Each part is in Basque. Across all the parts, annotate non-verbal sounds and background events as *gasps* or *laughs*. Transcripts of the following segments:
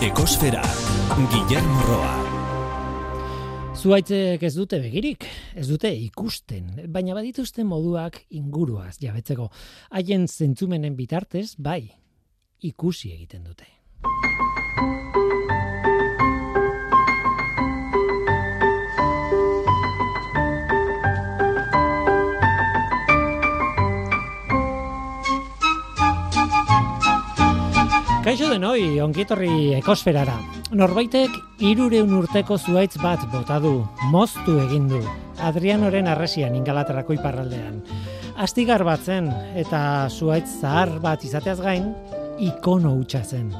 Ekosfera, Guillermo Roa. Zuaitzek ez dute begirik, ez dute ikusten, baina badituzte moduak inguruaz jabetzeko. Haien zentzumenen bitartez, bai, ikusi egiten dute. Kaixo denoi, ongietorri ekosferara. Norbaitek irureun urteko zuaitz bat bota du, moztu egin du. Adrianoren arresian ingalaterrako iparraldean. Astigar bat zen eta zuaitz zahar bat izateaz gain, ikono hutsa zen.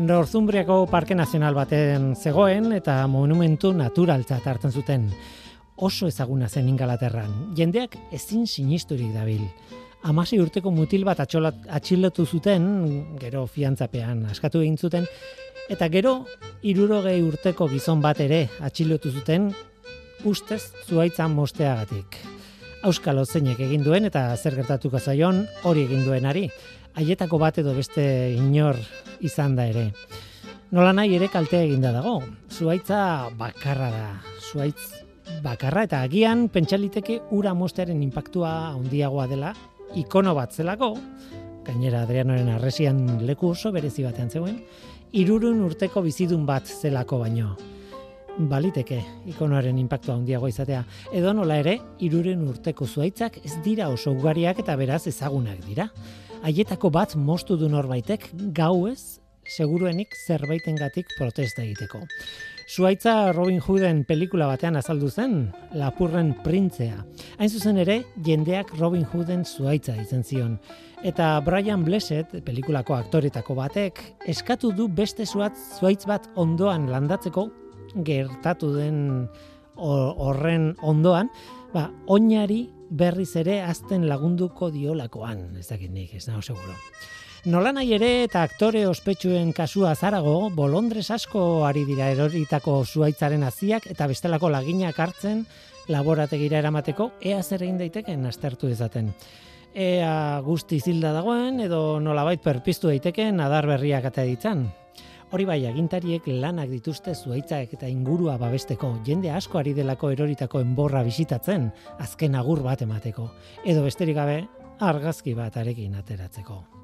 Northumbriako Parke Nazional baten zegoen eta monumentu naturaltzat hartzen zuten. Oso ezaguna zen ingalaterran. Jendeak ezin sinisturik dabil amasi urteko mutil bat atxilotu zuten, gero fiantzapean askatu egin zuten, eta gero irurogei urteko gizon bat ere atxilotu zuten, ustez zuaitzan mosteagatik. Auskalo zeinek egin duen eta zer gertatuko zaion hori egin duenari, haietako bat edo beste inor izan da ere. Nola nahi ere kaltea eginda dago, zuaitza bakarra da, zuaitz bakarra eta agian pentsaliteke ura mostearen impactua handiagoa dela ikono bat zelako, gainera Adrianoren arresian leku oso berezi batean zegoen, irurun urteko bizidun bat zelako baino. Baliteke, ikonoaren impactu handiago izatea. Edo nola ere, irurun urteko zuaitzak ez dira oso ugariak eta beraz ezagunak dira. Haietako bat mostu du norbaitek, gau ez, seguruenik zerbaitengatik protesta egiteko. Suaitza Robin Hooden pelikula batean azaldu zen, Lapurren printzea. Hain zuzen ere, jendeak Robin Hooden zuaitza izen zion. Eta Brian Blessed, pelikulako aktoretako batek, eskatu du beste zuat zuaitz bat ondoan landatzeko, gertatu den horren ondoan, ba, oinari berriz ere azten lagunduko diolakoan, ez dakit nik, ez nago seguro. Nola nahi ere eta aktore ospetsuen kasua zarago, bolondres asko ari dira eroritako zuaitzaren aziak eta bestelako laginak hartzen laborategira eramateko, ea zer egin daiteken astertu dezaten. Ea guzti zilda dagoen edo nolabait perpiztu daiteken adar berriak eta ditzan. Hori bai, agintariek lanak dituzte zuaitzak eta ingurua babesteko, jende asko ari delako eroritako enborra bisitatzen, azken agur bat emateko, edo besterik gabe argazki bat arekin ateratzeko.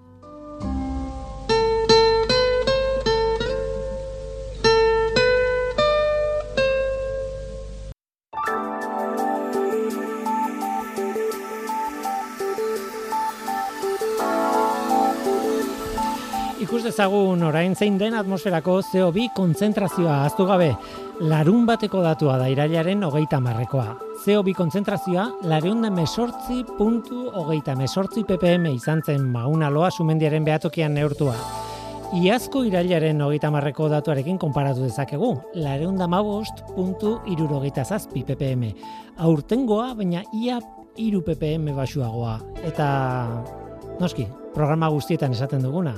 Ikus dezagun orain zein den atmosferako CO2 kontzentrazioa aztu gabe. Larun bateko datua da irailaren hogeita marrekoa. CO2 kontzentrazioa lareunda mesortzi puntu hogeita mesortzi ppm izan zen mauna loa sumendiaren behatokian neurtua. Iazko irailaren hogeita marreko datuarekin konparatu dezakegu, lareunda mabost puntu irurogeita zazpi ppm. Aurtengoa, baina ia iru ppm basuagoa. Eta, noski, programa guztietan esaten duguna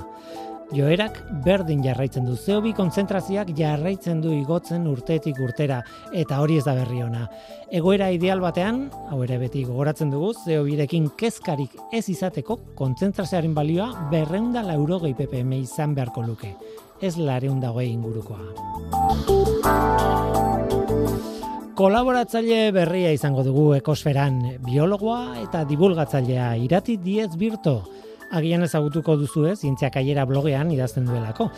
joerak berdin jarraitzen du. Zeobi kontzentrazioak jarraitzen du igotzen urtetik urtera eta hori ez da berri ona. Egoera ideal batean, hau ere beti gogoratzen dugu, zeobirekin kezkarik ez izateko kontzentrazioaren balioa berreunda laurogei ppm izan beharko luke. Ez lareunda hogei ingurukoa. Kolaboratzaile berria izango dugu ekosferan, biologoa eta divulgatzailea irati diez birto agian ezagutuko duzu ez, zientziak aiera blogean idazten duelako.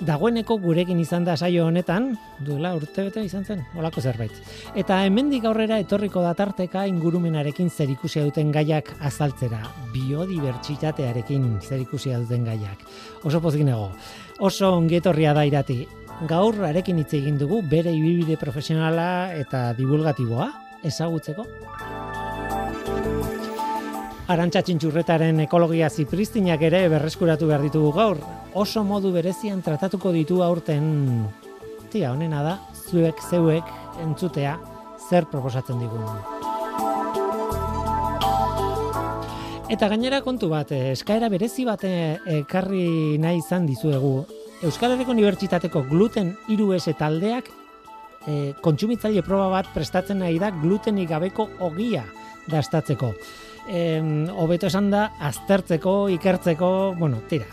Dagoeneko gurekin izan da saio honetan, duela urte bete izan zen, olako zerbait. Eta hemendik aurrera etorriko datarteka ingurumenarekin zerikusia duten gaiak azaltzera, biodibertsitatearekin zerikusia duten gaiak. Oso pozik nego, oso ongietorria da irati. Gaur arekin hitz egin dugu bere ibibide profesionala eta divulgatiboa ezagutzeko. Arantxa txintxurretaren ekologia zipristinak ere berreskuratu behar ditugu gaur. Oso modu berezian tratatuko ditu aurten. Tia, honena da, zuek zeuek entzutea zer proposatzen digun. Eta gainera kontu bat, eh, eskaera berezi bat eh, ekarri nahi izan dizuegu. Euskal Herriko Unibertsitateko gluten iru taldeak e, kontsumitzaile proba bat prestatzen nahi da glutenik gabeko ogia dastatzeko hobeto esan da, aztertzeko, ikertzeko, bueno, tira.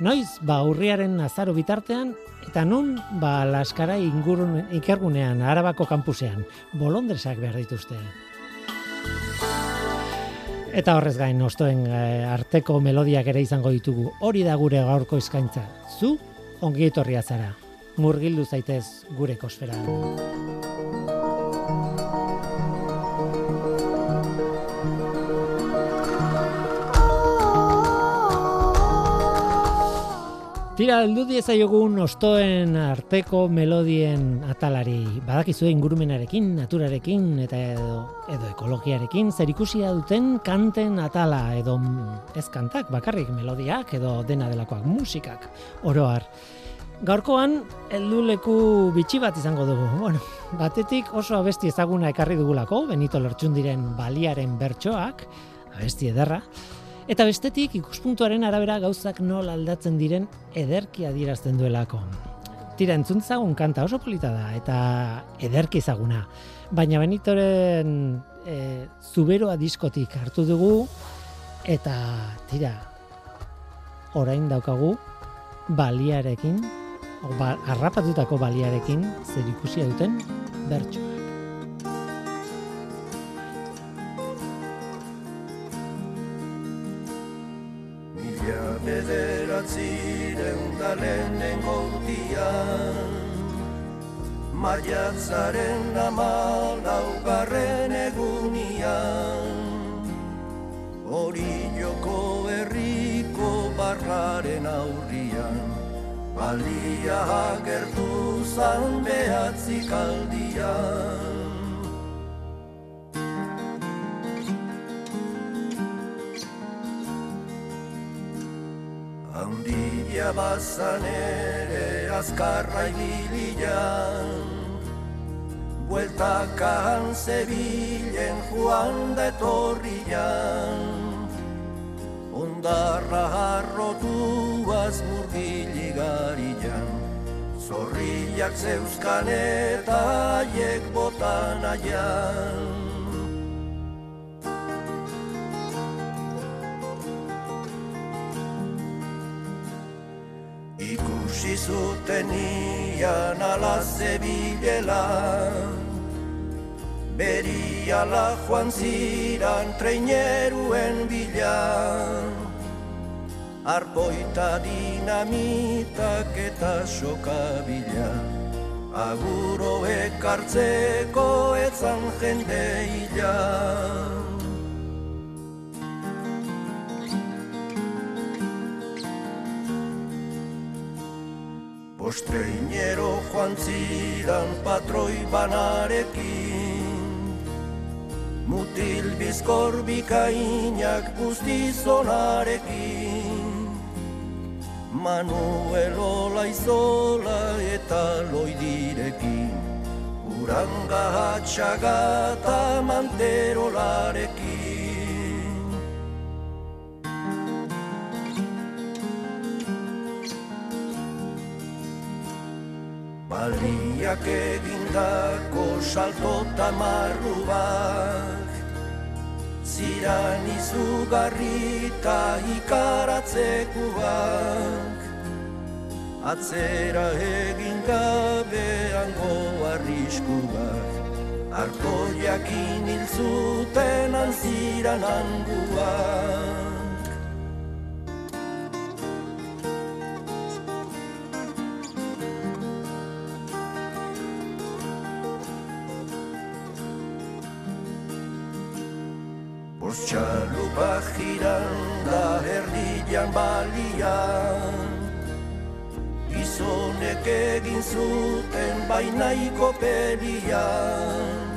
Noiz, ba, urriaren azaro bitartean, Eta nun, ba, laskara ingurun ikergunean, arabako kampusean, bolondresak behar dituzte. Eta horrez gain, ostoen eh, arteko melodiak ere izango ditugu. Hori da gure gaurko eskaintza. Zu, ongi etorria zara. Murgildu zaitez gure kosferan. Tira, heldu diezaiogun ostoen arteko melodien atalari. Badakizu ingurumenarekin, naturarekin eta edo, edo ekologiarekin zerikusia duten kanten atala edo ez kantak, bakarrik melodiak edo dena delakoak musikak oroar. Gaurkoan heldu leku bitxi bat izango dugu. Bueno, batetik oso abesti ezaguna ekarri dugulako, Benito Lertxundiren baliaren bertsoak, abesti ederra. Eta bestetik ikuspuntuaren arabera gauzak nola aldatzen diren ederki adierazten duelako. Tira entzuntzagun kanta oso polita da eta ederki ezaguna. Baina Benitoren e, zuberoa diskotik hartu dugu eta tira orain daukagu baliarekin, ba, arrapatutako baliarekin zer ikusia duten bertsoa. Bederatzireun da lehenengo urtian Maiatzaren amalaugarren egunian Hori joko herriko barraren aurrian Balia agertu zan behatzik aldian Handia bazan ere azkarra ibilian Bueltakan zebilen joan da etorrian Ondarra harrotuaz murgili garian Zorriak zeuzkan eta aiek botan aian ikusi zuten ian ala zebilela Beri ala joan ziran treineruen bila Arboita dinamitak eta soka bila. Aguro ekartzeko etzan jende hilan Ostreinero joan zidan patroi banarekin. Mutil bizkor bikainak guztizonarekin Manuel Olaizola eta loidirekin. Uranga hatxaga eta manterolarekin Baliak egindako salto eta marruak Ziran izugarri eta ikaratzekuak Atzera egin gabean goarriskuak Arkoiak inilzuten anziran anguak egin zuten bainaiko pelian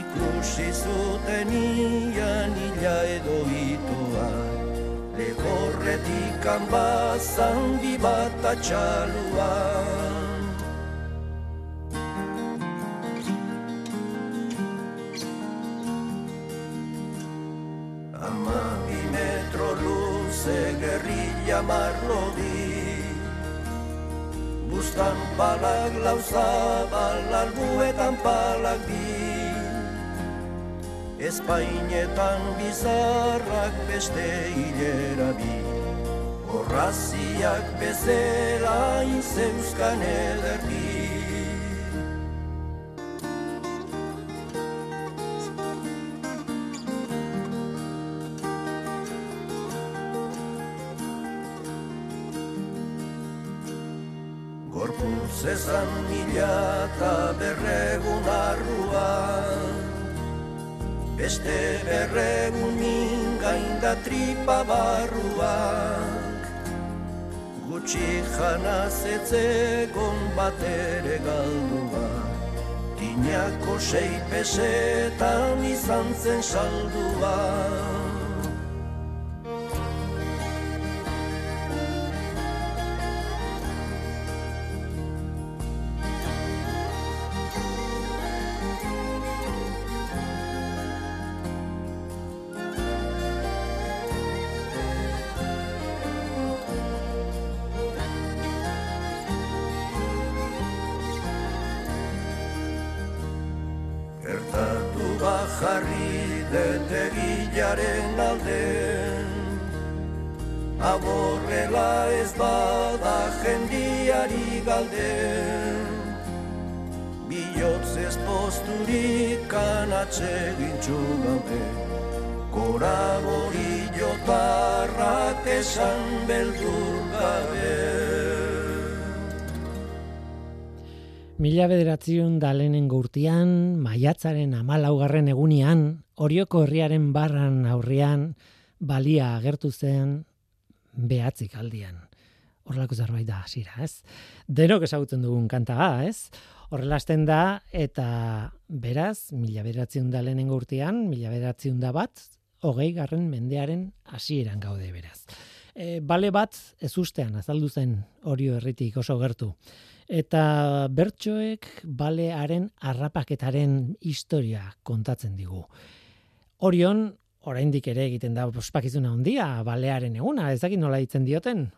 Ikusi zuten ian ila edo itoa Lehorretik kanbazan bibata txaluan marrodi Bustan palak lauzabal albuetan palak di Espainetan bizarrak beste hilera bi. Horraziak bezela inzeuzkan ederki zezan mila eta berregun arruan Beste berregun mingain da tripa barruak. Gutxi jana zetzegon bat ere galdua. Tinako sei pesetan izan zen saldua esan beldur gabe Mila bederatziun da lehenengo urtean, maiatzaren amalaugarren egunian, orioko herriaren barran aurrian, balia agertu zen behatzik aldian. Horrelako zerbait da, zira, ez? Denok ezagutzen dugun kanta da, ez? Horrelasten da, eta beraz, mila bederatziun da lehenengo urtean, mila bederatziun da bat, hogei garren mendearen hasieran gaude beraz. E, bale bat ez ustean, azaldu zen orio herritik oso gertu eta bertsoek balearen arrapaketaren historia kontatzen digu. Orion, oraindik ere egiten da ospakizuna handia balearen eguna, ez dakit nola ditzen dioten.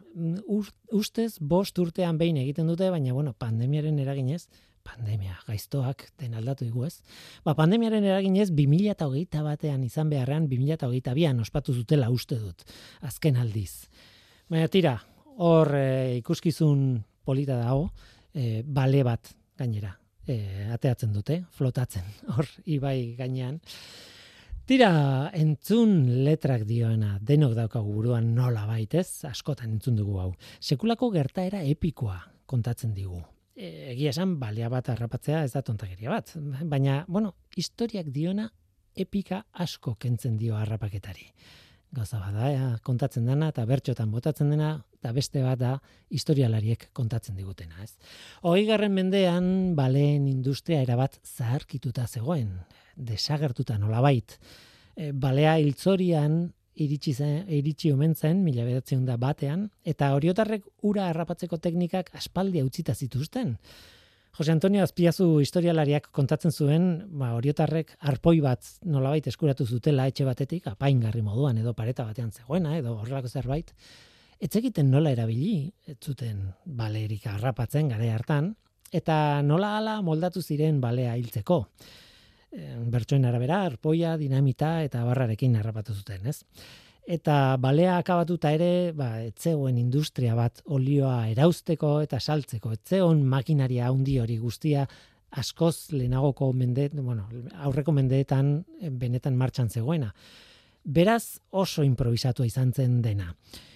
Ustez bost urtean behin egiten dute, baina bueno, pandemiaren eraginez, pandemia, gaiztoak den aldatu digu ez. Ba, pandemiaren eraginez, 2008 batean izan beharrean, 2008 bian ospatu zutela uste dut, azken aldiz. Baina tira, hor e, ikuskizun polita dago, e, bale bat gainera e, ateatzen dute, flotatzen *laughs* hor ibai gainean. Tira, entzun letrak dioena, denok daukagu buruan nola baitez, askotan entzun dugu hau. Sekulako gertaera epikoa kontatzen digu. Egia esan, balea bat harrapatzea ez da tontakeria bat. Baina, bueno, historiak diona epika asko kentzen dio harrapaketari gauza bada, kontatzen dena eta bertxotan botatzen dena eta beste bat da historialariek kontatzen digutena, ez. Hogei garren mendean baleen industria erabat zaharkituta zegoen, desagertuta nolabait. E, balea hiltzorian iritsi zen, iritsi omen zen, mila da batean, eta horiotarrek ura harrapatzeko teknikak aspaldi utzita zituzten. Jose Antonio Azpiazu historialariak kontatzen zuen, ba, oriotarrek arpoi bat nolabait eskuratu zutela etxe batetik, apaingarri moduan edo pareta batean zegoena, edo horrelako zerbait, ez egiten nola erabili, ez zuten balerik harrapatzen gare hartan, eta nola ala moldatu ziren balea hiltzeko. Bertsoen arabera, arpoia, dinamita eta barrarekin harrapatu zuten, ez? eta balea akabatuta ere, ba, etzegoen industria bat olioa erauzteko eta saltzeko, etzegon makinaria handi hori guztia askoz lehenagoko mende, bueno, aurreko mendeetan benetan martxan zegoena. Beraz oso improvisatu izan zen dena.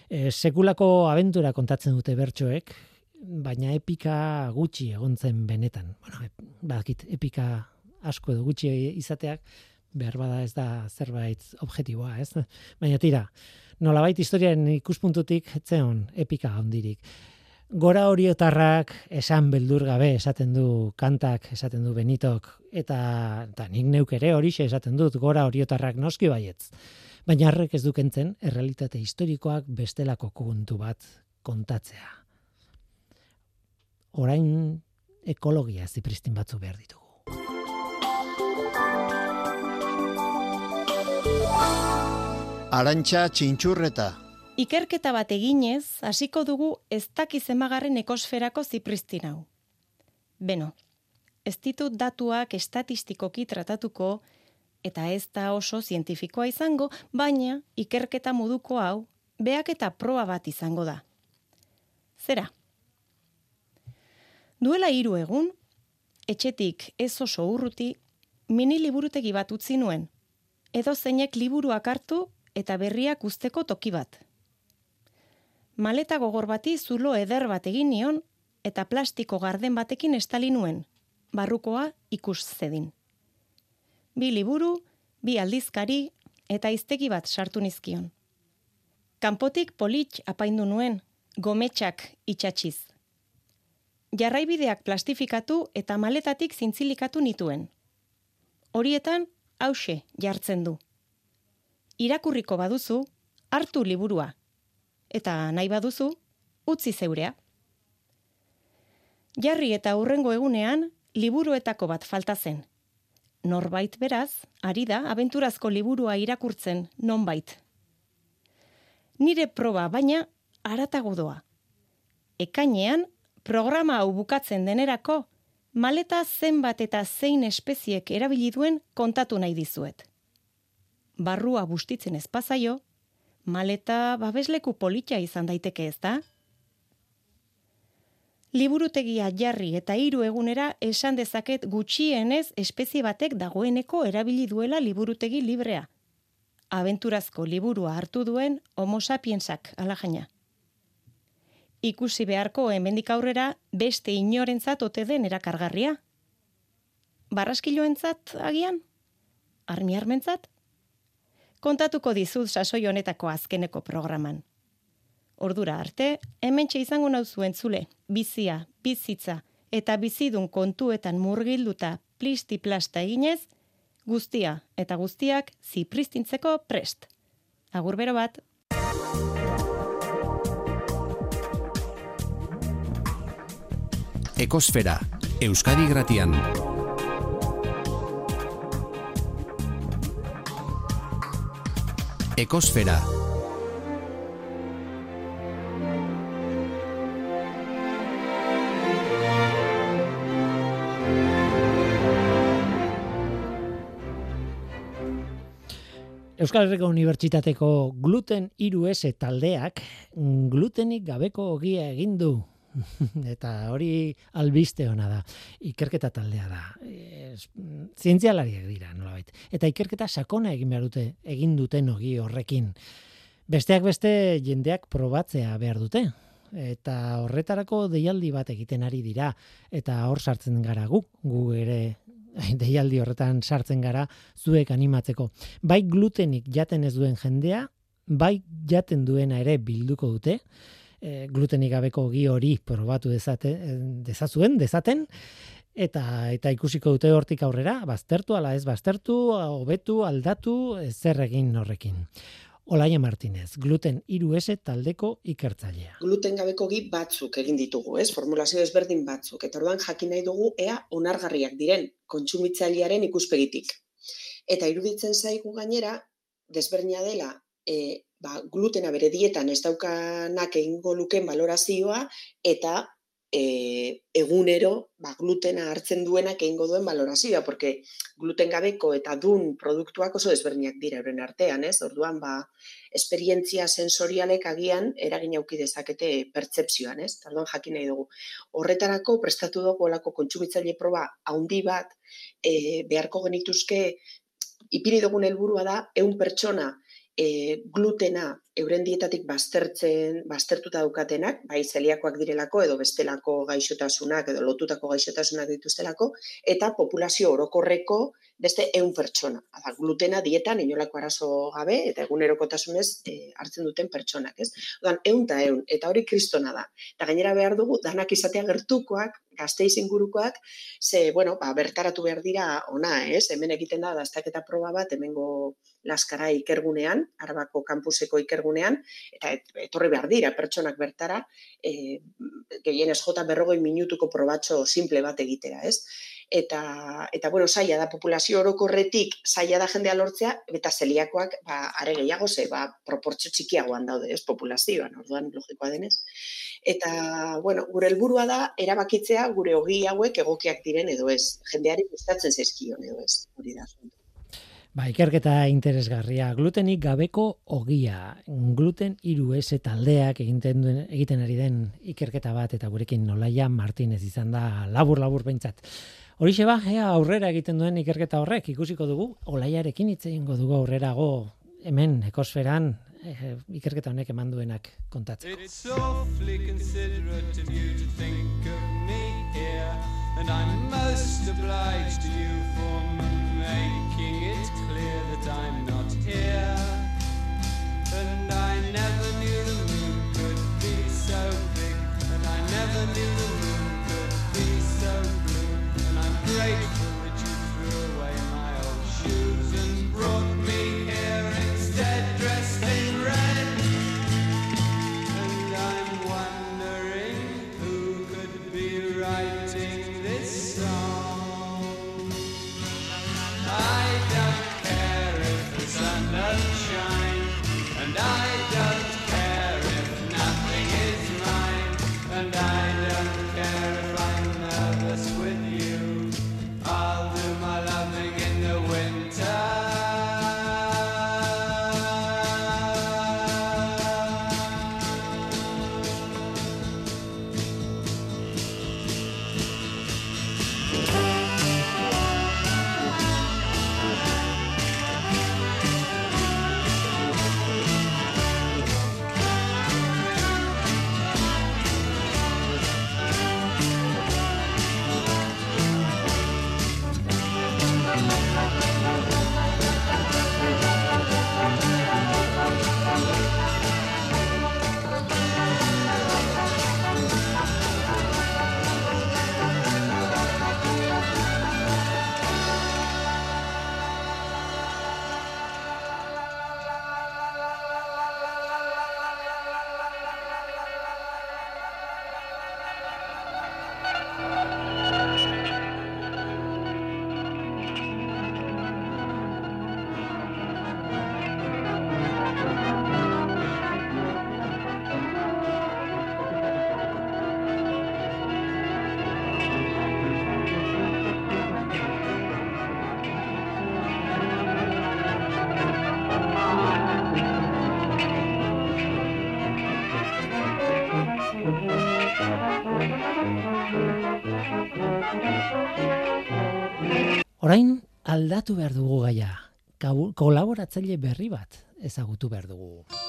E, sekulako abentura kontatzen dute bertsoek, baina epika gutxi egon zen benetan. Bueno, badakit, epika asko edo gutxi izateak, behar bada ez da zerbait objektiboa, ez? *laughs* Baina tira, nolabait historiaren ikuspuntutik etzeon epika handirik. Gora horiotarrak esan beldur gabe esaten du kantak, esaten du benitok, eta, eta nik neuk ere horixe esaten dut gora horiotarrak noski baietz. Baina harrek ez dukentzen, errealitate historikoak bestelako kontu bat kontatzea. Orain ekologia zipristin batzu behar ditugu. Arantxa txintxurreta. Ikerketa bat eginez, hasiko dugu ez dakizemagarren ekosferako zipristin hau. Beno, ez ditut datuak estatistikoki tratatuko, eta ez da oso zientifikoa izango, baina ikerketa moduko hau beak eta proa bat izango da. Zera? Duela hiru egun, etxetik ez oso urruti, mini liburutegi bat utzi nuen, edo zeinek liburuak hartu eta berriak usteko toki bat. Maleta gogor bati zulo eder bat egin nion eta plastiko garden batekin estali nuen, barrukoa ikus zedin. Bi liburu, bi aldizkari eta iztegi bat sartu nizkion. Kanpotik polit apaindu nuen, gometxak itxatxiz. Jarraibideak plastifikatu eta maletatik zintzilikatu nituen. Horietan, hause jartzen du. Irakurriko baduzu, hartu liburua. Eta nahi baduzu, utzi zeurea. Jarri eta hurrengo egunean, liburuetako bat falta zen. Norbait beraz, ari da abenturazko liburua irakurtzen nonbait. Nire proba baina aratago doa. Ekainean, programa hau bukatzen denerako, maleta zenbat eta zein espeziek erabili duen kontatu nahi dizuet. Barrua bustitzen ezpazaio, maleta babesleku politxa izan daiteke ez da? Liburutegia jarri eta hiru egunera esan dezaket gutxienez espezie batek dagoeneko erabili duela liburutegi librea. Abenturazko liburua hartu duen homo sapiensak alajaina. Ikusi beharko hemendik aurrera beste inorentzat ote den erakargarria. Barraskiloentzat agian? Armiarmentzat? Kontatuko dizut sasoi honetako azkeneko programan. Ordura arte, hemen izango nauzuen zule, bizia, bizitza eta bizidun kontuetan murgilduta plisti plasta eginez, guztia eta guztiak zipristintzeko prest. Agur bero bat. Ekosfera, Euskadi Gratian. Ekosfera. Euskal Herriko Unibertsitateko gluten 3S taldeak glutenik gabeko ogia egin du *laughs* eta hori albiste ona da. Ikerketa taldea da. Ez, zientzialariak dira, nolabait. Eta ikerketa sakona egin behar dute, egin duten ogi horrekin. Besteak beste jendeak probatzea behar dute. Eta horretarako deialdi bat egiten ari dira. Eta hor sartzen gara gu, gu ere *laughs* deialdi horretan sartzen gara zuek animatzeko. Bai glutenik jaten ez duen jendea, bai jaten duena ere bilduko dute, e, glutenik gabeko gi hori probatu dezate, dezazuen, dezaten, eta eta ikusiko dute hortik aurrera, baztertu ala ez baztertu, hobetu, aldatu, zer egin horrekin. Olaia Martinez, gluten 3S taldeko ikertzailea. Gluten gabeko gi batzuk egin ditugu, ez? Formulazio ezberdin batzuk. Eta orduan jakin nahi dugu ea onargarriak diren kontsumitzailearen ikuspegitik. Eta iruditzen zaigu gainera, desberdina dela, e, ba, glutena bere dietan ez daukanak egingo luken valorazioa eta e, egunero ba, glutena hartzen duenak egingo duen valorazioa, porque gluten gabeko eta dun produktuak oso desberniak dira euren artean, ez? Orduan, ba, esperientzia sensorialek agian eragin auki dezakete pertsepzioan, ez? Orduan, jakin nahi dugu. Horretarako, prestatu dugu olako kontsumitzaile proba haundi bat, e, beharko genituzke, ipini dugun helburua da, eun pertsona, e, glutena euren dietatik baztertzen, baztertuta daukatenak, bai zeliakoak direlako edo bestelako gaixotasunak edo lotutako gaixotasunak dituztelako, eta populazio orokorreko beste eun pertsona. Ada, glutena dietan inolako arazo gabe eta egunerokotasunez e, hartzen duten pertsonak, ez? Odan, eun eta eun, eta hori kristona da. Eta gainera behar dugu, danak izatea gertukoak, gazteiz ingurukoak, ze, bueno, ba, bertaratu behar dira ona, ez? Hemen egiten da, daztaketa proba bat, hemengo laskara ikergunean, arabako kampuseko ikergunean, eta etorri behar dira pertsonak bertara, e, gehienez jota berrogoi minutuko probatxo simple bat egitera, ez? Eta, eta bueno, saia da populazio orokorretik saia da jendea lortzea, eta zeliakoak, ba, are gehiago ze, ba, proportzio txikiagoan daude, ez, populazioan, orduan logikoa denez. Eta, bueno, gure helburua da, erabakitzea gure ogi hauek egokiak diren edo ez, jendeari gustatzen zezkion edo ez, hori da. Ba, ikerketa interesgarria, glutenik gabeko ogia, gluten iru ese taldeak egiten, duen, egiten ari den ikerketa bat, eta gurekin nolaia Martinez izan da labur-labur behintzat. Horixe ba, ea aurrera egiten duen ikerketa horrek, ikusiko dugu, olaiarekin hitz egingo dugu aurrerago hemen ekosferan eh, ikerketa honek eman duenak kontatzeko. And I'm most obliged to you for making it I'm not here. And I never knew the moon could be so big, and I never knew the moon could be so blue, and I'm grateful aldatu behar dugu gaia. Kolaboratzaile berri bat ezagutu behar dugu.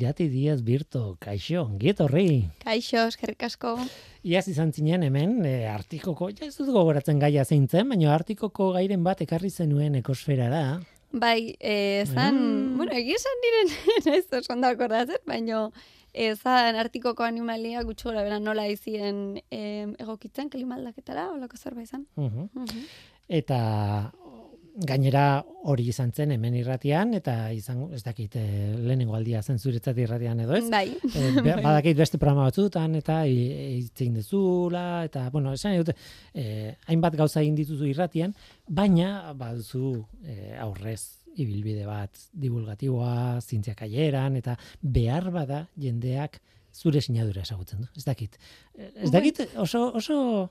Irati Diaz Birto, kaixo, gietorri. Kaixo, eskerrik asko. Iaz izan zinen hemen, e, artikoko, ja ez dut gogoratzen gaia zeintzen, baina artikoko gairen bat ekarri zenuen ekosferara. Bai, eh, zan, Mm. bueno, egia esan diren, *laughs* ez oso ondo akordatzen, baina eh, zan artikoko animalia gutxi gora bera nola izien eh, egokitzen klima aldaketara, olako zerbait izan. Mhm. Mhm. Eta gainera hori izan zen hemen irratian, eta izan, ez dakit, e, lehenengo aldia zen zuretzat irratian edo ez? Bai. E, be- *laughs* badakit beste programa batzutan eta hitzein dezula eta bueno, esan dute eh hainbat gauza egin dituzu irratian, baina baduzu eh, aurrez ibilbide bat divulgatiboa, zientzia kaieran eta behar bada jendeak zure sinadura ezagutzen du. Ez dakit. Ez dakit oso oso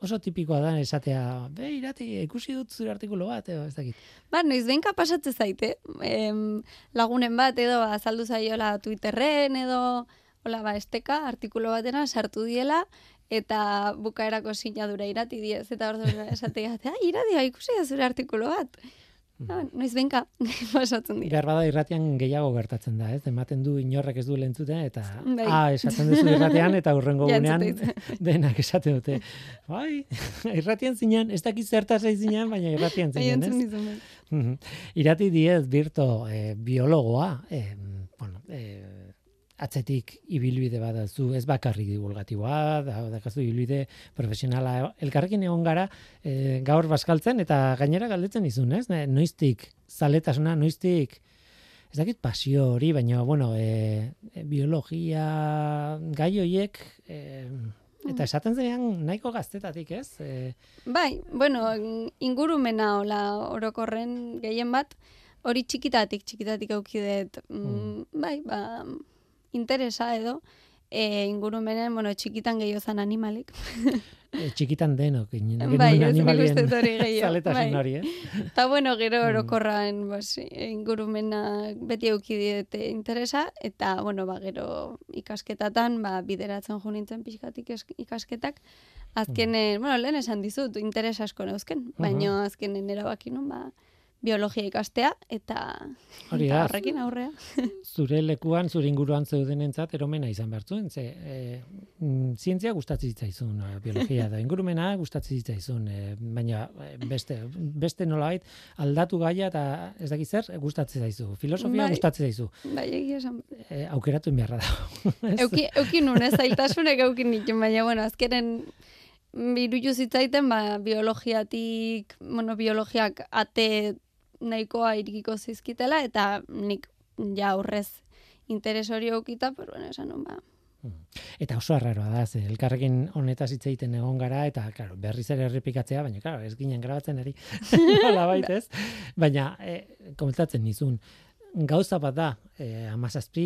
oso tipikoa da esatea, be irati ikusi dut zure artikulu bat edo ez dakit. Ba, noiz behinka pasatzen zaite, em, lagunen bat edo azaldu zaiola Twitterren edo hola ba, esteka artikulu batena sartu diela eta bukaerako sinadura irati diez eta ordu esatea, ah, irati, ikusi da zure artikulu bat. Ah, noiz behinka *laughs* pasatzen dira. Behar bada irratian gehiago gertatzen da, ez? Ematen du inorrek ez du lentzuten eta Bai. ah, esaten duzu irratian eta hurrengo *laughs* Ja, gunean *laughs* denak esaten dute. Bai, irratian zinen, ez dakit zertaz ez zinen, baina irratian Bai, zinen, entzun ez? bai. Mhm. Irati diez birto eh, biologoa, eh, bueno, eh, atzetik ibilbide bat zu, ez bakarrik divulgatiboa, da, dakazu ibilbide profesionala. Elkarrekin egon gara eh, gaur baskaltzen eta gainera galdetzen izun, ez? Noiztik zaletasuna, noiztik ez dakit pasio hori, baina, bueno, e, biologia gai hoiek e, eta esaten zenean nahiko gaztetatik, ez? E, Bai, bueno, ingurumena hola orokorren gehien bat, hori txikitatik, txikitatik aukidet, mm, bai, ba, interesa edo, e, ingurumenen, bueno, txikitan gehiago zan animalik. *laughs* e, txikitan denok, genuen Bai, animalien *laughs* zaletasun bai. hori, eh? Eta bueno, gero Mm. orokorran bas, ingurumena beti auki diete interesa, eta bueno, ba, gero ikasketatan ba, bideratzen jo nintzen pixkatik ikasketak. Azkenen, bueno, lehen esan dizut, interesa asko neuzken, baina azkenen erabaki nun, ba, biologia ikastea, eta, Hori eta horrekin aurrea. *laughs* Zure lekuan, zure inguruan zeudenentzat eromena izan bertzuen, ze e, zientzia gustatzen zitzaizun, eh, biologia da ingurumena gustatzen zitzaizun, e, baina beste beste nolabait aldatu gaia eta ez dakit zer gustatzen zaizu. Filosofia Bai. gustatzen zaizu. bai, egia esan. E, aukeratu egin beharra da. *laughs* Euki, euki nun, ez zailtasunek eukin nituen, baina, bueno, azkenen biruju zitzaiten, ba, biologiatik, bueno, biologiak ate nahikoa irikiko zizkitela, eta nik ja aurrez interes hori eukita, pero bueno, esan nun, ba, Eta oso arraroa da, ze elkarrekin honetaz hitz egiten egon gara, eta claro, berriz ere errepikatzea, baina claro, ez ginen grabatzen ari, *laughs* *laughs* nola baitez. Baina, e, komentatzen nizun, gauza bat da, e, amazazpi,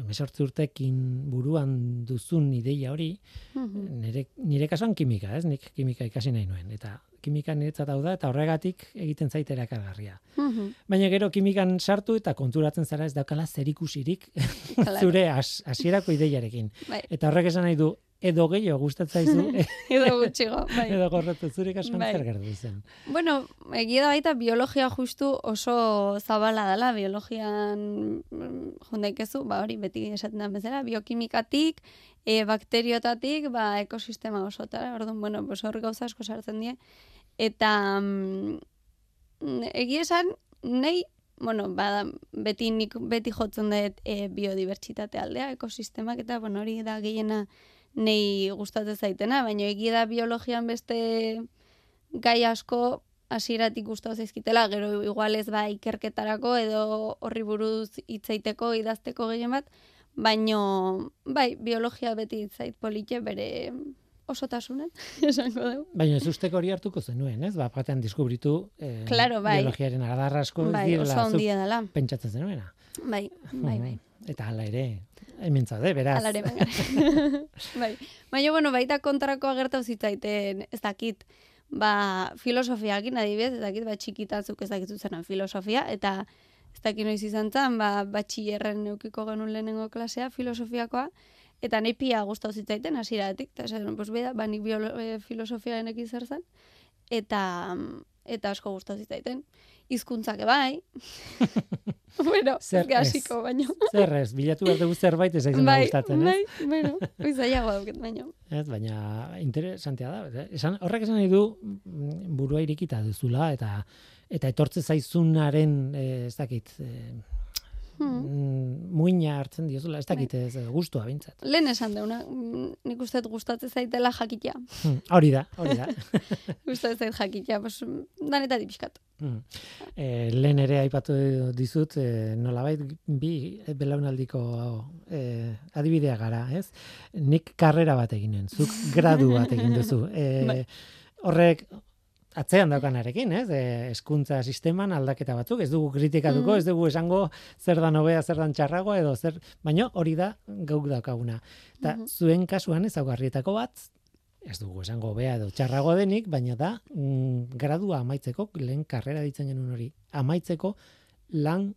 emesortzi urtekin buruan duzun ideia hori, mhm. nire, nire kasuan kimika, ez? Nik kimika ikasi nahi nuen, eta kimika niretzat hau da, eta horregatik egiten zait erakargarria. Mhm. Baina gero kimikan sartu eta konturatzen zara ez daukala zerikusirik *laughs* zure has- hasierako ideiarekin. Bai. Eta horrek esan nahi du, edo gehiago gustatzen zaizu, *laughs* edo gutxigo, bai. edo gorretu zure kasuan Bai. zer gertu zen. Bueno, egia da baita biologia justu oso zabala dela, biologian mm, jondaikezu, ba hori beti esaten da bezala, biokimikatik, e, bakteriotatik, ba ekosistema osotara, orduan, bueno, pues hor gauza asko sartzen die. Eta mm, egia esan, nahi, bueno, ba, beti, nik, beti jotzen dut e, biodibertsitate aldea, ekosistemak, eta bueno, hori da gehiena nei gustatzen zaitena, baina egia da biologian beste gai asko hasieratik gustatu zaizkitela, gero igual ez ba ikerketarako edo horri buruz hitzaiteko idazteko gehien bat, baino bai, biologia beti zait polite bere osotasunen, *laughs* esango dugu. Baina ez usteko hori hartuko zenuen, ez? Ba, batean deskubritu eh, Claro, bai. biologiaren adar asko ez Bai, oso handia dela. pentsatzen zenuena. Bai, bai, bai. Eta hala ere, hemen zaude, beraz. Alare baina. *laughs* bai. Baina, bueno, baita kontrakoa gertau zitzaiten, ez dakit, ba, filosofiakin adibidez, ez dakit, ba, txikitantzuk ez dakit zuzenan filosofia, eta ez dakit noiz izan zen, ba, batxillerren eukiko genuen lehenengo klasea, filosofiakoa, eta nahi pia gustau zitzaiten hasieratik, eta esan, pues, beda, ba, nik biolo, e, filosofia genekin zer zen, eta, eta asko gustatu zitzaiten. Hizkuntzak bai. *laughs* bueno, Zer ez hasiko baino. Zer ez, bilatu behar dugu zerbait ez aizena bai, gustatzen, ez? bai, bueno, hoi zailagoa duket baino. Ez, baina interesantea da. Esan, horrek esan nahi du burua irikita duzula eta eta etortze zaizunaren eh, ez dakit Hmm. Mm, muina hartzen diozula, ez dakit ez eh, gustua bintzat. Lehen esan deuna, mm, nik uste gustatzen zaitela jakitea. Hmm, hori da, hori da. *laughs* Gustatzen zait jakitea, pues, danetatik pixkat. Hmm. Eh, lehen ere aipatu dizut, eh, nolabait bi belaunaldiko eh, adibidea gara, ez? Nik karrera bat eginen, zuk gradu bat egin duzu. *laughs* Bai. horrek atzean daukanarekin, ez? Eh, hezkuntza sisteman aldaketa batzuk, ez dugu kritikatuko, Mm. ez dugu esango zer dan hobea, zer dan txarragoa edo zer, baino hori da gauk daukaguna. Eta Mhm. zuen kasuan ezaugarrietako bat ez dugu esango hobea edo txarrago denik, baina da mm, gradua amaitzeko, lehen karrera ditzen genuen hori, amaitzeko lan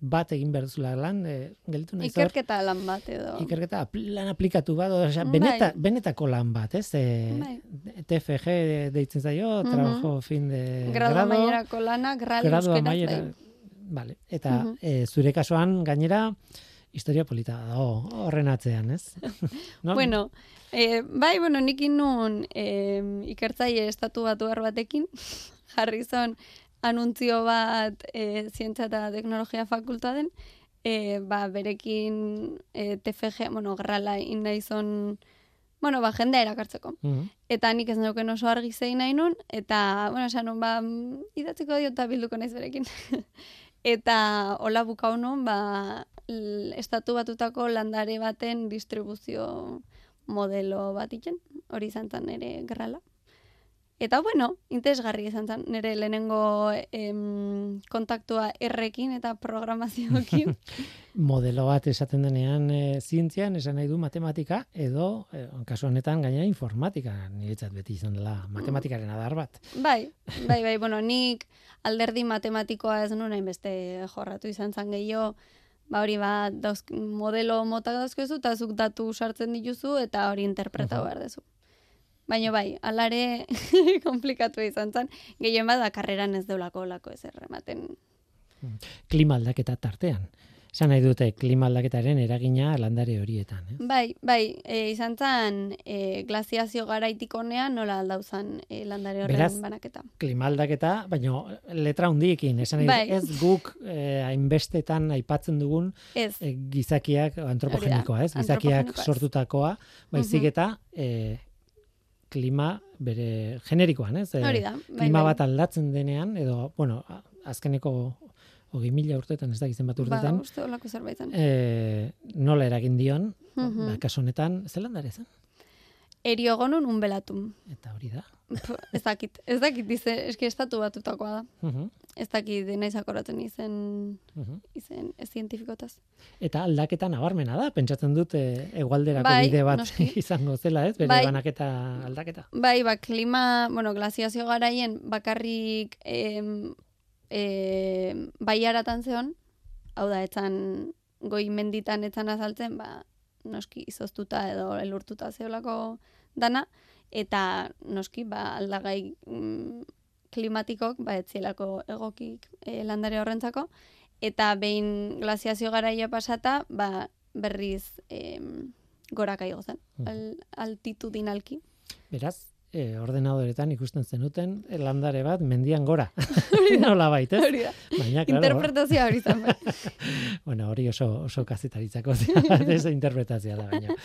bat egin behar duzula lan, e, gelditu nahi Ikerketa lan bat edo. ikerketa lan aplikatu bat, osea, Bai. beneta, benetako lan bat, ez? E, Bai. TFG deitzen zaio, Mhm. trabajo fin de grado, grado, amaierako lana, grado, grado amaiera, bai. vale. Eta Mhm. e, zure kasuan gainera historia polita dago horren atzean, ez? *laughs* no? Bueno, eh, bai, bueno, nik nun eh, ikertzaile estatu batu batekin, *laughs* jarri zon anuntzio bat eh, zientzia eta teknologia fakultaten, eh, ba, berekin eh, TFG, bueno, grala inaizon, bueno, ba, jendea erakartzeko. Mhm. Eta nik ez neuken oso argi zein nahi nun, eta, bueno, esan nun, ba, mm, idatziko dio eta bilduko naiz berekin. *laughs* eta hola bukau nun, ba, estatu batutako landare baten distribuzio modelo bat itzen, hori izan zen nire gerrala. Eta bueno, interesgarri izan zen nire lehenengo em, kontaktua errekin eta programazioekin. *laughs* modelo bat esaten denean e, zientzian, esan nahi du matematika, edo, e, kasu honetan, gainera informatika, niretzat beti izan dela matematikaren adar bat. Bai, *laughs* bai, bai, bueno, nik alderdi matematikoa ez nuen hainbeste jorratu izan zan gehiago, ba hori ba, dauz, modelo motak dauzkezu, eta zuk datu sartzen dituzu, eta hori interpretatu behar duzu. Baina bai, alare *laughs* komplikatu izan zen, gehien bada karreran ez deulako lako ez errematen. Klima aldaketa tartean. Esan nahi dute klima aldaketaren eragina landare horietan. Eh? Bai, bai, e, izan zen e, glaziazio garaitik honean nola aldauzan e, landare horren Beraz, banaketa. Klima aldaketa, baino letra handiekin, esan Bai. ez guk eh, hainbestetan aipatzen dugun Ez, eh, gizakiak antropogenikoa, ez? Gizakiak sortutakoa, baizik eta eh, klima bere generikoan, ez? Eh, hori da. Bai, klima bai. bat aldatzen denean, edo, bueno, azkeneko hogei mila urtetan, ez da zenbat Ba, urtetan, uste olako zerbait zen. eh, nola eragin dion, Mhm. ba, kasu honetan, zelandare zen? Eriogonun unbelatum. Eta hori da. Puh, ez dakit, ez dakit dize, eski estatu batutakoa da. Mhm, Ez dakit naiz akoratzen izen, mhm. izen ez zientifikotaz. Eta aldaketa nabarmena da, pentsatzen dut eh, hegoalderako Bai, bide bat noski. *laughs* izango zela, ez? Bere Bai. banaketa aldaketa. Bai, ba, klima, bueno, glaziazio garaien bakarrik em, em, baiaratan zeon, hau da, etzan goi menditan etzan azaltzen, ba, noski izoztuta edo elurtuta zeolako dana, eta noski, ba, aldagai mm, klimatikok, ba, etzielako egokik e, landare horrentzako, eta behin glaziazio garaia pasata, ba, berriz em, goraka igo zen, Mhm. al, altitudinalki. Beraz, eh, ordenadoretan ikusten zenuten eh, landare bat mendian gora. *laughs* Nola bait, ez? Hori da. Baina, claro, Interpretazioa hori zen. bai. *laughs* bueno, hori oso, oso kazetaritzako *laughs* ez interpretazioa da, baina.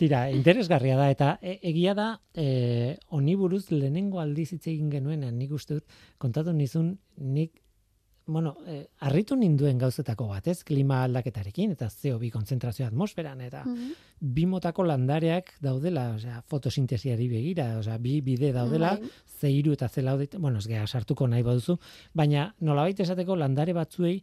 Tira, interesgarria da, eta e, egia da, e, honi buruz lehenengo aldiz hitz egin genuenean, nik uste dut, kontatu nizun, nik bueno, eh, harritu ninduen gauzetako bat, ez? Klima aldaketarekin, eta CO2 konzentrazio atmosferan, eta Mhm. bi motako landareak daudela, osea, fotosintesiari begira, osea, bi bide daudela, Bai. ze hiru eta ze laude, bueno, ez gea sartuko nahi baduzu, baina nolabait esateko landare batzuei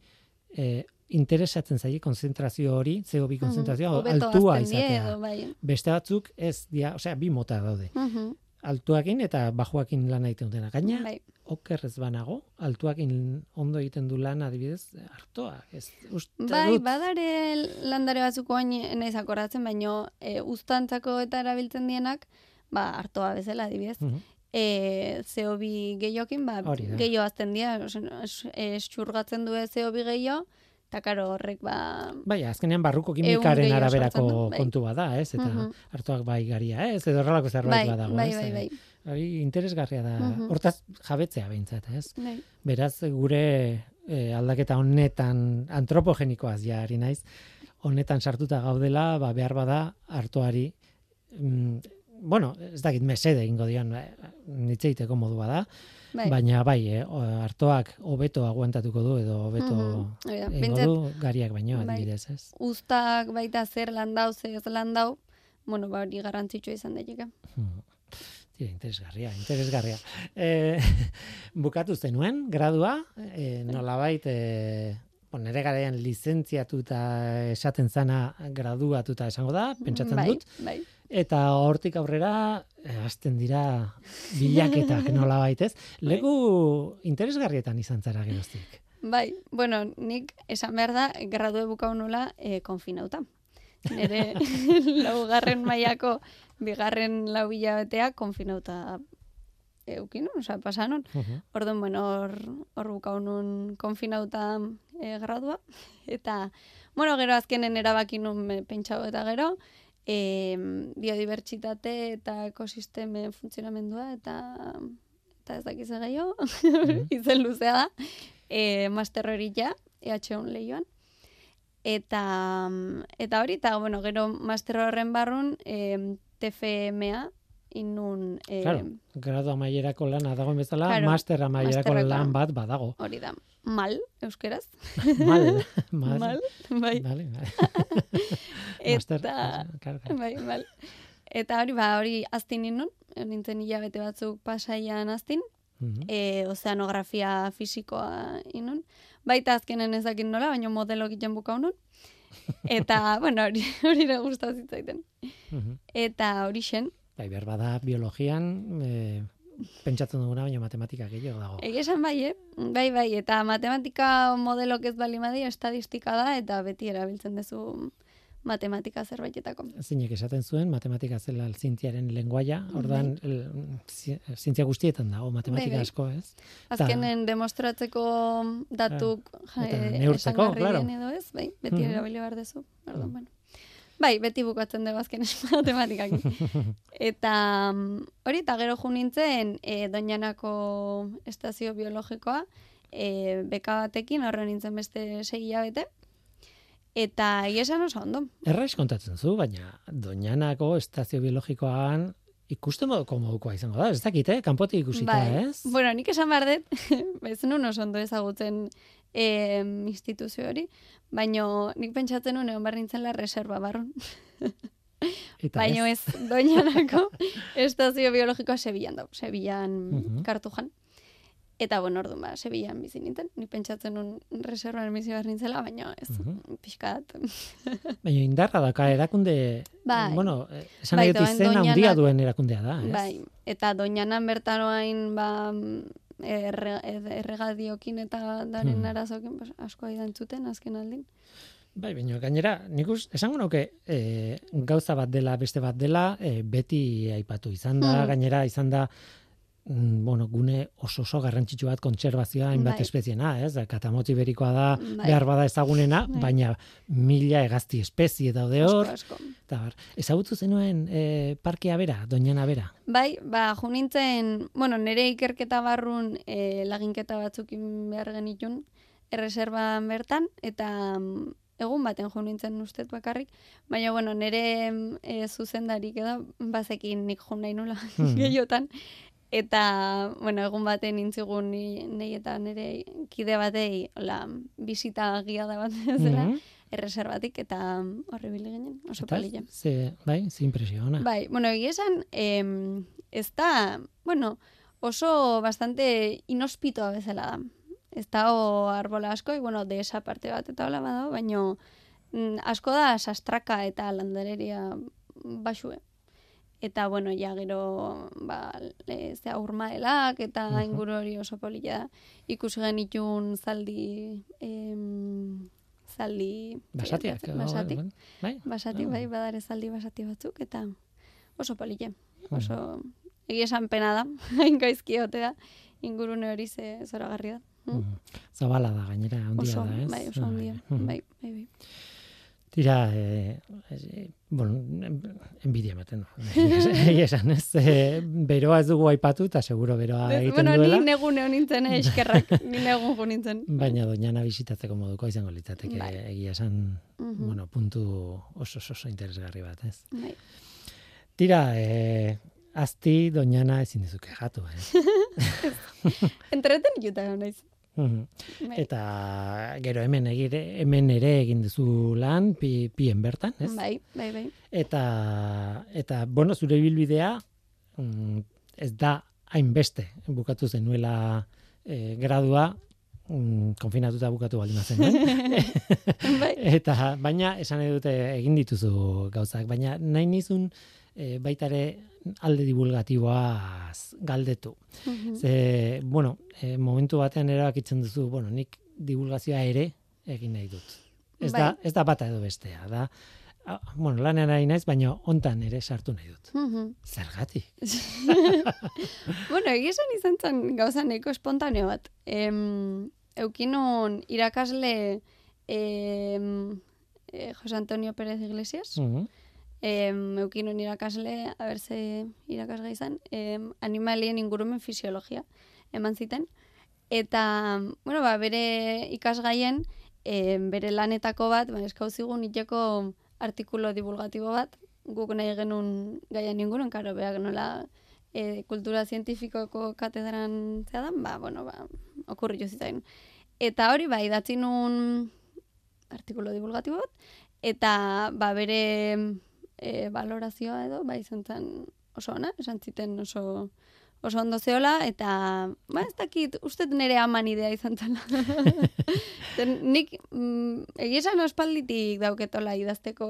eh, interesatzen zaie konzentrazio hori, CO2 konzentrazioa, Mhm. Hobeto altua hazten die izatea. bai. Beste batzuk ez dia, osea, bi mota daude. Mhm. Altuakin eta bajuakin lan egiten dutena. Gaina, Bai. oker ez banago, altuakin ondo egiten du lan adibidez, hartoa. Ez, uste Bai, dut. badare landare batzuk oain naiz akoratzen, baino e, ustantzako eta erabiltzen dienak, ba, hartoa bezala adibidez. Mhm. e, CO2 gehiokin, ba, gehiago azten dira, esurgatzen du CO2 gehiago, eta karo horrek, ba, Bai, azkenean barruko kimikaren araberako sortzen bai. kontu bada, ez? Eta Mhm. hartuak bai garia, ez? Edo horrelako zerbait bai, badago, bai, ez? bai, bai, Hori interesgarria da. Mhm. Hortaz jabetzea behintzat, ez? bai. Beraz, gure eh, aldaketa honetan antropogenikoaz ja ari naiz, honetan sartuta gaudela, ba, behar bada hartuari, mm, bueno, ez dakit mesede ingo dion, eh, nitzeiteko modua da, bai. baina bai, eh, hartoak hobeto aguantatuko du edo hobeto egingo Behintzat, du gariak baino bai. adibidez, ez? Uztak baita zer landau, zer ez landau, bueno, ba, hori garrantzitsua izan daiteke. Hmm. *laughs* Tira, interesgarria, interesgarria. E, *laughs* bukatu zenuen, gradua, e, nolabait, e, bon, nere garaian lizentziatuta esaten zana graduatuta esango da, pentsatzen bai, dut, Bai, eta hortik aurrera e, hasten dira bilaketak *laughs* nolabait ez. Legu interesgarrietan izan zara geroztik. bai. Bueno, nik esan behar da, gradue bukau nula e, konfinauta. Nere *laughs* laugarren mailako bigarren lau hilabetea konfinauta eukin, osea, pasanon. Mhm. Orduan, bueno, hor, hor bukau konfinauta e, gradua. Eta, bueno, gero azkenen erabaki nun pentsau eta gero, e, biodibertsitate eta ekosistemen funtzionamendua eta eta ez dakiz gehiago, *laughs* izen luzea da, e, master hori ja, EH1 lehioan. Eta, eta hori, eta, bueno, gero master horren barrun, e, TFMA, inun, e, Claro, gradu amaierako lana dagoen bezala, Claro, master amaierako lan bat badago. hori da, mal, euskeraz. Mal, *laughs* mal. mal, bai. Vale, vale. *laughs* Eta, Master, bai, mal. Eta hori, ba, hori aztin ninun, nintzen hilabete batzuk pasaian aztin, Mhm. e, ozeanografia fisikoa inun. Baita azkenen ezakin nola, baina modelo egiten bukau nun. *laughs* Eta, bueno, hori, hori ere gustatu zitzaiten. Mhm. Eta hori xen, Bai, behar bada biologian, e, pentsatzen duguna, baina matematika gehiago dago. egia esan bai, eh? Bai, bai, eta matematika modelok ez bali madi, estadistika da, eta beti erabiltzen duzu matematika zerbaitetako. Zinek esaten zuen, matematika zela zintziaren lenguaia, ordan el- zi- zientzia guztietan dago, matematika Bai, bai. asko, ez? Azkenen demostratzeko datuk ja, Eta eh, neurtzeko, claro. edo ez, bai, beti Mhm. erabili behar duzu. Orduan, Mhm. bueno. Bai, beti bukatzen dugu azken *laughs* matematikak. eta mm, hori, eta gero jo nintzen e, Doñanako estazio biologikoa, e, beka batekin, horren nintzen beste sei hilabete, eta egia esan oso ondo. Erraiz kontatzen zu, baina Doñanako estazio biologikoan ikusten moduko modukoa izango da, ez dakit, eh? Kanpotik ikusita, bai. ez? Bueno, nik esan behar dut, *laughs* ez nun oso ondo ezagutzen e, instituzio hori, baino nik pentsatzen nuen egon behar nintzela reserva barrun. *laughs* Eta Baino ez. ez Doñanako *laughs* estazio biologikoa Sevillan dau, Sevillan Mhm. kartujan. Eta, bueno, orduan, ba, Sevillan bizi nintzen. Ni pentsatzen nun reservan bizi behar nintzela, baina ez, Mhm. pixkat. *laughs* Baina indarra daka erakunde, Bai. bueno, esan Bai, nahi dut doan izen handia Doñanak- duen erakundea da, ez? Bai, eta Doñanan bertan oain, ba, erre, erregadiokin eta daren Hmm. arazokin, asko aidan zuten azken aldin. Bai, baina gainera, nik us, esango nuke e, gauza bat dela, beste bat dela, e, beti aipatu izan da, Hmm. gainera izan da, bueno, gune oso oso garrantzitsu bat kontserbazioa hainbat Bai. espeziena, ez? Katamotzi berikoa da, Bai. behar bada ezagunena, Bai. baina mila hegazti espezie daude hor, eta bar, ezagutu zenuen e, parkea bera, doñana bera. Bai, ba, jo nintzen, bueno, nire ikerketa barrun e, laginketa batzukin behar genitun, erreserban bertan, eta mm, egun baten jo nintzen ustet bakarrik, baina, bueno, nire mm, e, zuzendarik edo, bazekin nik jo nahi nula Mhm. *laughs* gehiotan, eta, bueno, egun baten nintzigun ni, nei eta nire kide batei, hola, bisita guiada bat *laughs* zela, Mhm. erreserbatik, eta mm, horri bili ginen, oso Eta, palila. ze, bai, ze impresiona. Bai, bueno, egia esan, em, ez da, bueno, oso bastante inospitoa bezala da. Ez da o arbola asko, y bueno, de esa parte bat eta hola badago, baino mm, asko da sastraka eta landareria basue. Eta, bueno, ja gero, ba, le, zea urmaelak eta Mhm. inguru hori oso polilla da. Ikusi genitun zaldi, em, zaldi... Basatiak, bai, edo, basati. bai, bai. Basati, Ah. bai, badare zaldi basati batzuk, eta oso polile, oso egia esan pena da, *laughs* hain gaizki otea, ingurune hori ze zoragarri da. Mm. Zabala da gainera, Oso, da, ez? bai, oso handia, Mhm. bai, bai, bai. Tira, eh, eh, bueno, envidia ematen du. *laughs* Egia esan, ez? Eh, beroa ez dugu aipatu, eta seguro beroa egiten bueno, duela. ni negun egon nintzen, eh, eskerrak, ni negun jo nintzen. Baina doñana bisitatzeko moduko izango litzateke Bai. egia esan, Mhm. bueno, puntu oso oso, oso interesgarri bat, ez? Bai. Tira, eh, azti doñana ezin dizu kejatu, eh? *laughs* Entreten juta naiz. Mhm. Bai. Eta gero hemen egire, hemen ere egin duzu lan pi, pien bertan, ez? Bai, bai, bai. Eta, eta bueno, zure ibilbidea mm, ez da hainbeste bukatu zenuela e, gradua mm, konfinatuta bukatu baldin bazen, eh? *laughs* bai. eta baina esan nahi dute egin dituzu gauzak, baina nahi nizun e, baitare alde divulgatiboaz galdetu. Mhm. Ze, bueno, e, momentu batean erabakitzen duzu, bueno, nik divulgazioa ere egin nahi dut. Ez da, Bai. ez da bata edo bestea, da, ah, bueno, lanean ari naiz, baina hontan ere sartu nahi dut. Mhm. Zergatik? *laughs* bueno, egia esan izan zen gauza nahiko espontaneo bat. Em, eukinon irakasle em, eh, Jose Antonio Pérez Iglesias, Mhm. Em, eukinon irakasle, a ber ze irakasga izan, em, animalien ingurumen fisiologia eman ziten. Eta, bueno, ba, bere ikasgaien, em, bere lanetako bat, ba, eskau zigun iteko artikulo divulgatibo bat, guk nahi genuen gaian inguruen, karo, beak nola e, kultura zientifikoko katedran zeadan, ba, bueno, ba, okurri jo zitzaion. Eta hori, ba, idatzi nun artikulo divulgatibo bat, eta ba, bere e, valorazioa edo, ba, izan zen oso ona, esan ziten oso oso ondo zeola, eta, ba, ez dakit, uste nire aman idea izan zela. *laughs* Nik, mm, egia esan aspalditik dauketola idazteko,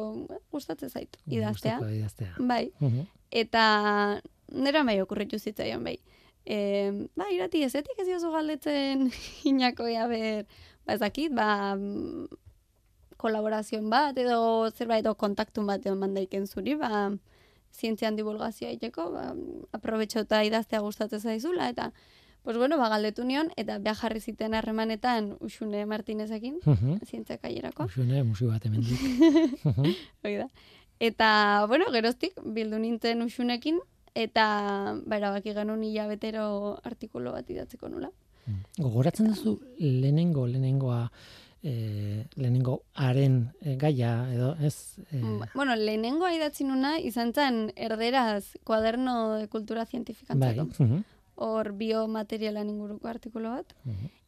gustatzen zait, idaztea. Gustuko idaztea. Bai, Mhm. eta nera bai okurritu zitzaion bai. E, ba, irati ezetik ez diozu galdetzen *laughs* inako ea ber, ba ez dakit, ba, mm, kolaborazioen bat edo zerbait edo kontaktun bat edo mandaiken zuri, ba, zientzian divulgazioa egiteko, ba, aprobetxauta idaztea gustatzen zaizula, eta, pues bueno, ba, galdetu nion, eta beha jarri ziten harremanetan Uxune Martinezekin, Mhm. zientzia kaierako. Uxune, musio bat. Mhm. *laughs* Hoi da. Eta, bueno, geroztik, bildu nintzen usunekin, eta, ba, erabaki genuen hilabetero artikulu bat idatzeko nula. Gogoratzen duzu lehenengo, lehenengoa, e, lehenengo haren e, gaia, edo, ez? E, Bueno, lehenengoa idatzi nuna, izan zen erderaz kuaderno de kultura bai. zientifikantzako. mhm, Hor biomaterialan inguruko artikulu bat.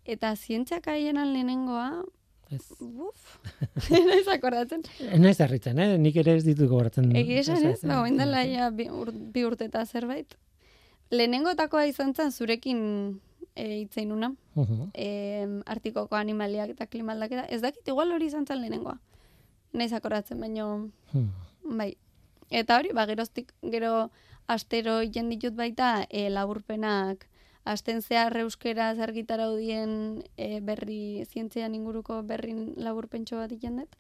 Eta zientziak aienan lehenengoa, Ez. buf, *laughs* naiz akordatzen. Naiz harritzen, eh? Nik ere ez ditut gogoratzen. Egia esan ez, ba, oin dela eh, ja bi, ur, bi urte eta zerbait. Lehenengotakoa izan zen zurekin e, itzein Mhm. em, artikoko animaliak eta klimaldaketa. Ez dakit, igual hori izan zen lehenengoa. Naiz akoratzen, baino, Mhm. bai. Eta hori, ba, geroztik, gero astero jen ditut baita e, laburpenak, asten zehar euskera argitaraudien e, berri, zientzean inguruko berrin laburpentso bat iten dut,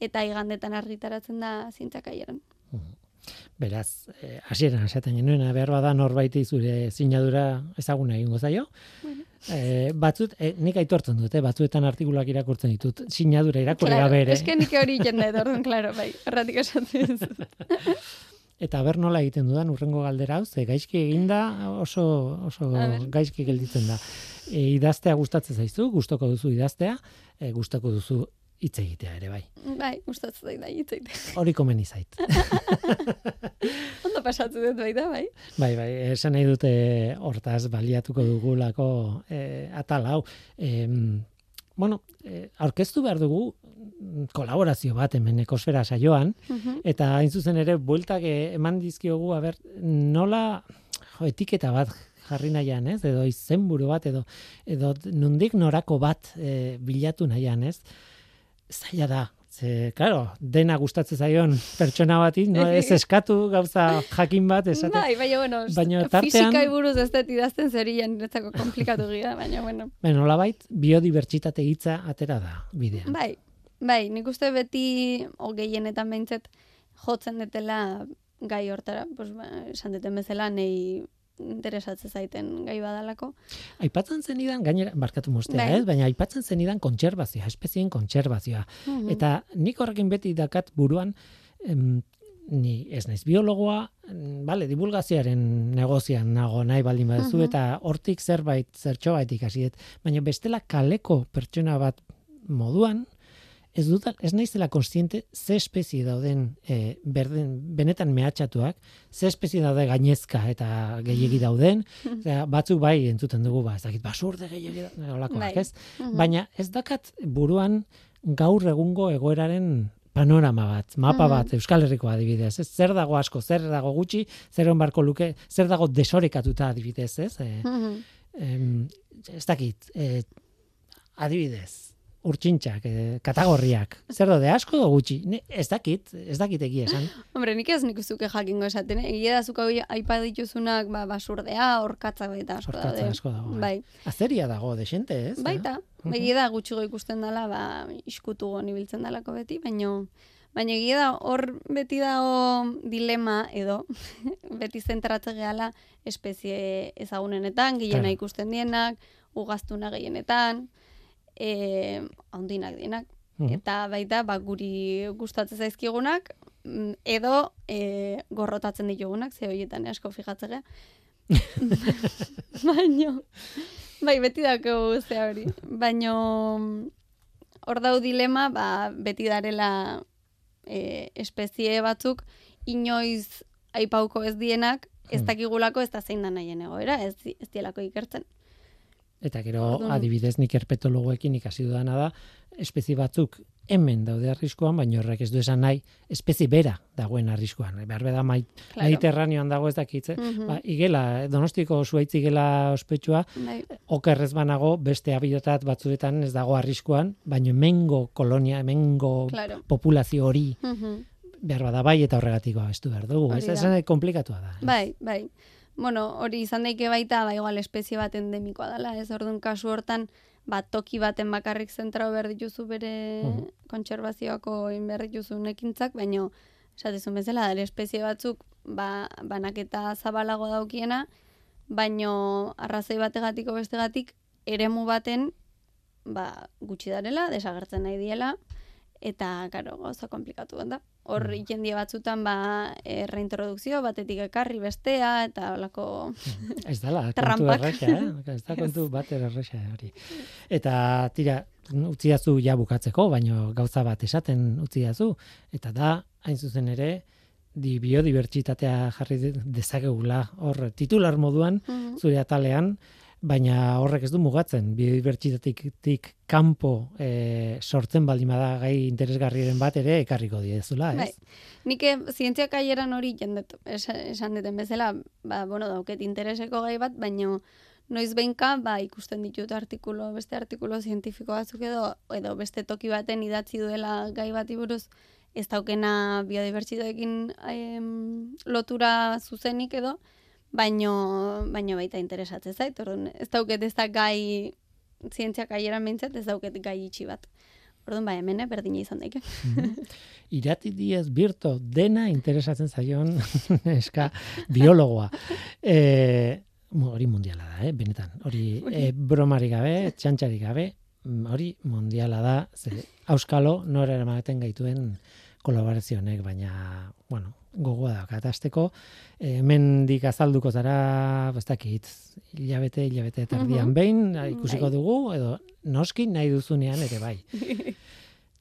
eta igandetan argitaratzen da zientziak aieran. Beraz, eh, hasieran esaten genuen, behar bada norbaiti zure sinadura ezaguna egingo zaio. Bueno. Eh, batzut, eh, nik aitortzen dut, eh, batzuetan artikuluak irakurtzen ditut, sinadura irakurri Claro, gabe ere. eske nik hori dut, orduan, *laughs* claro, bai, erratik esatzen. Eta ber nola egiten dudan urrengo galdera hau, ze gaizki eginda oso, oso gaizki gelditzen da. E, idaztea gustatzen zaizu, gustoko duzu idaztea, e, gustoko duzu hitz egitea ere bai. bai, gustatzen da, hitzeite. Hori komeni zait. *laughs* Ondo pasatzen dut baita, bai. Bai, bai, esan nahi dute hortaz baliatuko dugulako e, atal hau. E, bueno, e, aurkeztu behar dugu mm, kolaborazio bat hemen ekosfera saioan, Mhm. eta hain zuzen ere bueltak eh, eman dizkiogu, aber, nola jo, etiketa bat jarri nahian, ez? Edo izenburu bat, edo, edo nundik norako bat e, bilatu nahian, ez? Zaila da, ze, claro, dena gustatzen zaion pertsona bati, no, ez *laughs* eskatu gauza jakin bat, esate. Bai, baina, bueno, Baina tartean- fisikai buruz ez dut idazten zerian niretzako komplikatu gira, baina, bueno. *laughs* Baina nolabait, biodibertsitate hitza atera da bidean. Bai, bai, nik uste beti, o gehienetan behintzet, jotzen detela gai hortara, pues, ba, esan duten bezala, nei interesatzen zaiten gai badalako. Aipatzen zenidan, gainera, barkatu mostea, Bai. ez? Baina aipatzen zenidan kontserbazioa, espezien kontserbazioa. Mhm. Eta nik horrekin beti dakat buruan, em, ni ez naiz biologoa, mm, bale, divulgazioaren negozian nago nahi baldin baduzu, Mhm. eta hortik zerbait, zertxo bait ikasi dut. Baina bestela kaleko pertsona bat moduan, ez dut, ez naizela konstiente ze espezie dauden e, berden, benetan mehatxatuak, ze espezie daude gainezka eta gehiegi dauden, *laughs* Osea, batzuk bai entzuten dugu, ba, ez dakit, basurde gehiegi olakoak, Bai. ez? Mhm. Baina ez dakat buruan gaur egungo egoeraren panorama bat, mapa Mhm. bat, Euskal Herriko adibidez, ez? Zer dago asko, zer dago gutxi, zer on barko luke, zer dago desorekatuta adibidez, ez? E, em, ez dakit, e, adibidez, urtsintxak, e, kategorriak, zer daude asko edo gutxi, ne, ez dakit, ez dakit egia esan. *gasps* Hombre, nik ez nik zuke jakingo esaten, eh? egia da zuk hau aipa dituzunak ba, basurdea, orkatza eta asko Orkatza daude. asko dago, bai. Bai, Azeria dago, desente, ez? baita, Mhm. egia da gutxigo ikusten dela, ba, iskutu goni biltzen dalako beti, baino, baina egia da hor beti dago dilema edo, *laughs* beti zentratzen gehala espezie ezagunenetan, gehiena ikusten dienak, ugaztuna gehienetan, e, handinak dienak, Mhm. eta baita ba, guri gustatzen zaizkigunak mm, edo e, gorrotatzen ditugunak, ze horietan asko fijatzen gea. *laughs* Baino, bai, beti daukagu ze hori. Baino, mm, hor dau dilema, ba, beti darela e, espezie batzuk, inoiz aipauko ez dienak, ez Hmm. dakigulako ez da zein da nahien egoera, ez, ez dielako ikertzen. Eta gero, Orduan- adibidez, nik herpetologoekin ikasi dudana da, espezie batzuk hemen daude arriskuan, baina horrek ez du esan nahi, espezie bera dagoen arriskuan. Behar da mai, Claro. Mediterraneoan dago ez dakitze. Mhm. Ba, igela, donostiko zuaitz igela ospetsua, Bai, okerrez banago, beste habitat batzuetan ez dago arriskuan, baina hemengo kolonia, hemengo claro. populazio hori Mhm. behar bada bai eta horregatik babestu behar dugu. Ez da. esan komplikatua da. Bai, bai. Bueno, hori izan daike baita, ba, igual espezie bat endemikoa dela, ez orduan kasu hortan, ba, toki baten bakarrik zentrao behar dituzu bere Mhm. kontserbazioako egin behar dituzun ekintzak, baino, esatizun bezala, dara espezie batzuk, ba, banaketa zabalago daukiena, baino arrazoi bategatiko bestegatik, eremu baten, ba, gutxi darela, desagertzen nahi diela, eta, karo, gauza komplikatu da. Hor, Mm. ikendie batzutan, ba, e, reintrodukzio, batetik ekarri bestea, eta holako... Ez dala, *laughs* kontu erresa, eh? *laughs* Ez da kontu bat erresa hori. Eta tira, utziazu ja bukatzeko, baino gauza bat esaten utziazu. Eta da, hain zuzen ere, di biodibertsitatea jarri de- dezakegula hor titular moduan Mhm. zure atalean, baina horrek ez du mugatzen biodibertsitatetik kanpo e, sortzen baldin bada gai interesgarriren bat ere ekarriko diezula, ez? Bai. Nik eh, zientziak aieran hori jendet, esan, deten bezala, ba, bueno, dauket intereseko gai bat, baino noiz behinka, ba, ikusten ditut artikulo, beste artikulo zientifiko batzuk edo, edo beste toki baten idatzi duela gai bati buruz, ez daukena biodibertsitateekin lotura zuzenik edo, baino, baino baita interesatzen zait, orduan, ez dauket ez da gai zientziak aieran behintzat, ez dauket gai itxi bat. Orduan, ba, hemen, eh, berdina izan daike. Irati diez birto dena interesatzen zaion *laughs* eska biologoa. E, hori mundiala da, eh, benetan. Hori e, bromari gabe, txantxari gabe, mm, hori mundiala da, ze auskalo nora eramaten gaituen kolaborazionek, baina, bueno, gogoa da, katasteko, hemendik azalduko zara, ez dakit, hilabete, hilabete eta erdian Mhm. behin, ikusiko Bai. dugu, edo noski nahi duzunean ere bai. *laughs*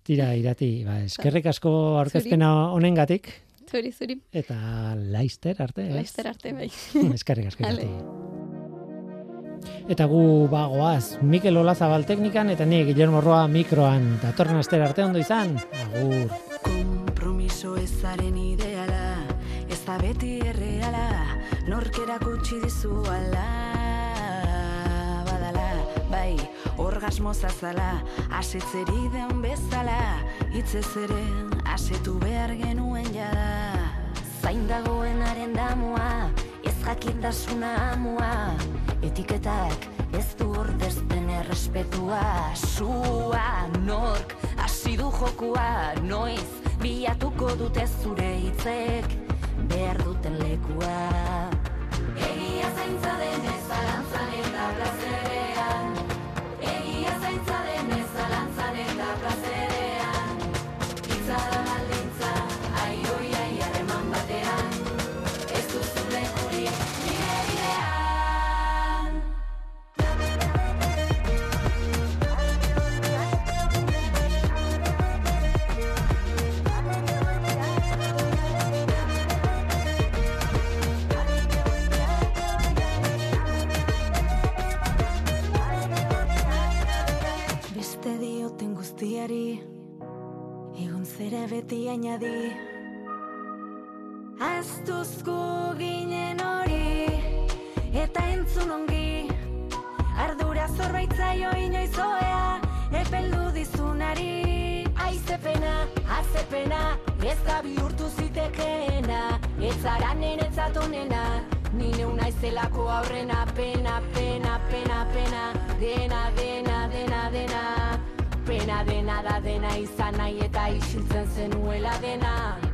Tira, irati, ba, eskerrik asko aurkezpena honengatik Zuri, zuri. eta laister arte, ez? Laizter arte, bai. *laughs* eskerrik asko. Eta gu bagoaz, Mikel Olazabal teknikan eta ni Guillermo Roa mikroan. Datorren astera arte ondo izan. Agur. Kompromiso ezaren ideala, ez da beti erreala, nork erakutsi dizu ala, badala, bai, orgasmo zazala, asetzeri den bezala, hitzez ere, asetu behar genuen jada. Zain dagoenaren damua, ez jakintasuna amua, etiketak ez du ordezten errespetua, sua, nork, hasi du jokua, noiz, biatuko dute zure hitzek behar duten lekua. Egia zaintza denez beti añadi Aztuzko ginen hori Eta entzun ongi. Ardura zorbaitzaio inoizoea Epeldu dizunari. Aizepena, azepena Ez da bihurtu zitekeena. Ez zara nenetzat onena Ni neu naizelako aurrena Pena, pena, pena, pena. Dena, dena, izan nahi eta isiltzen zenuela dena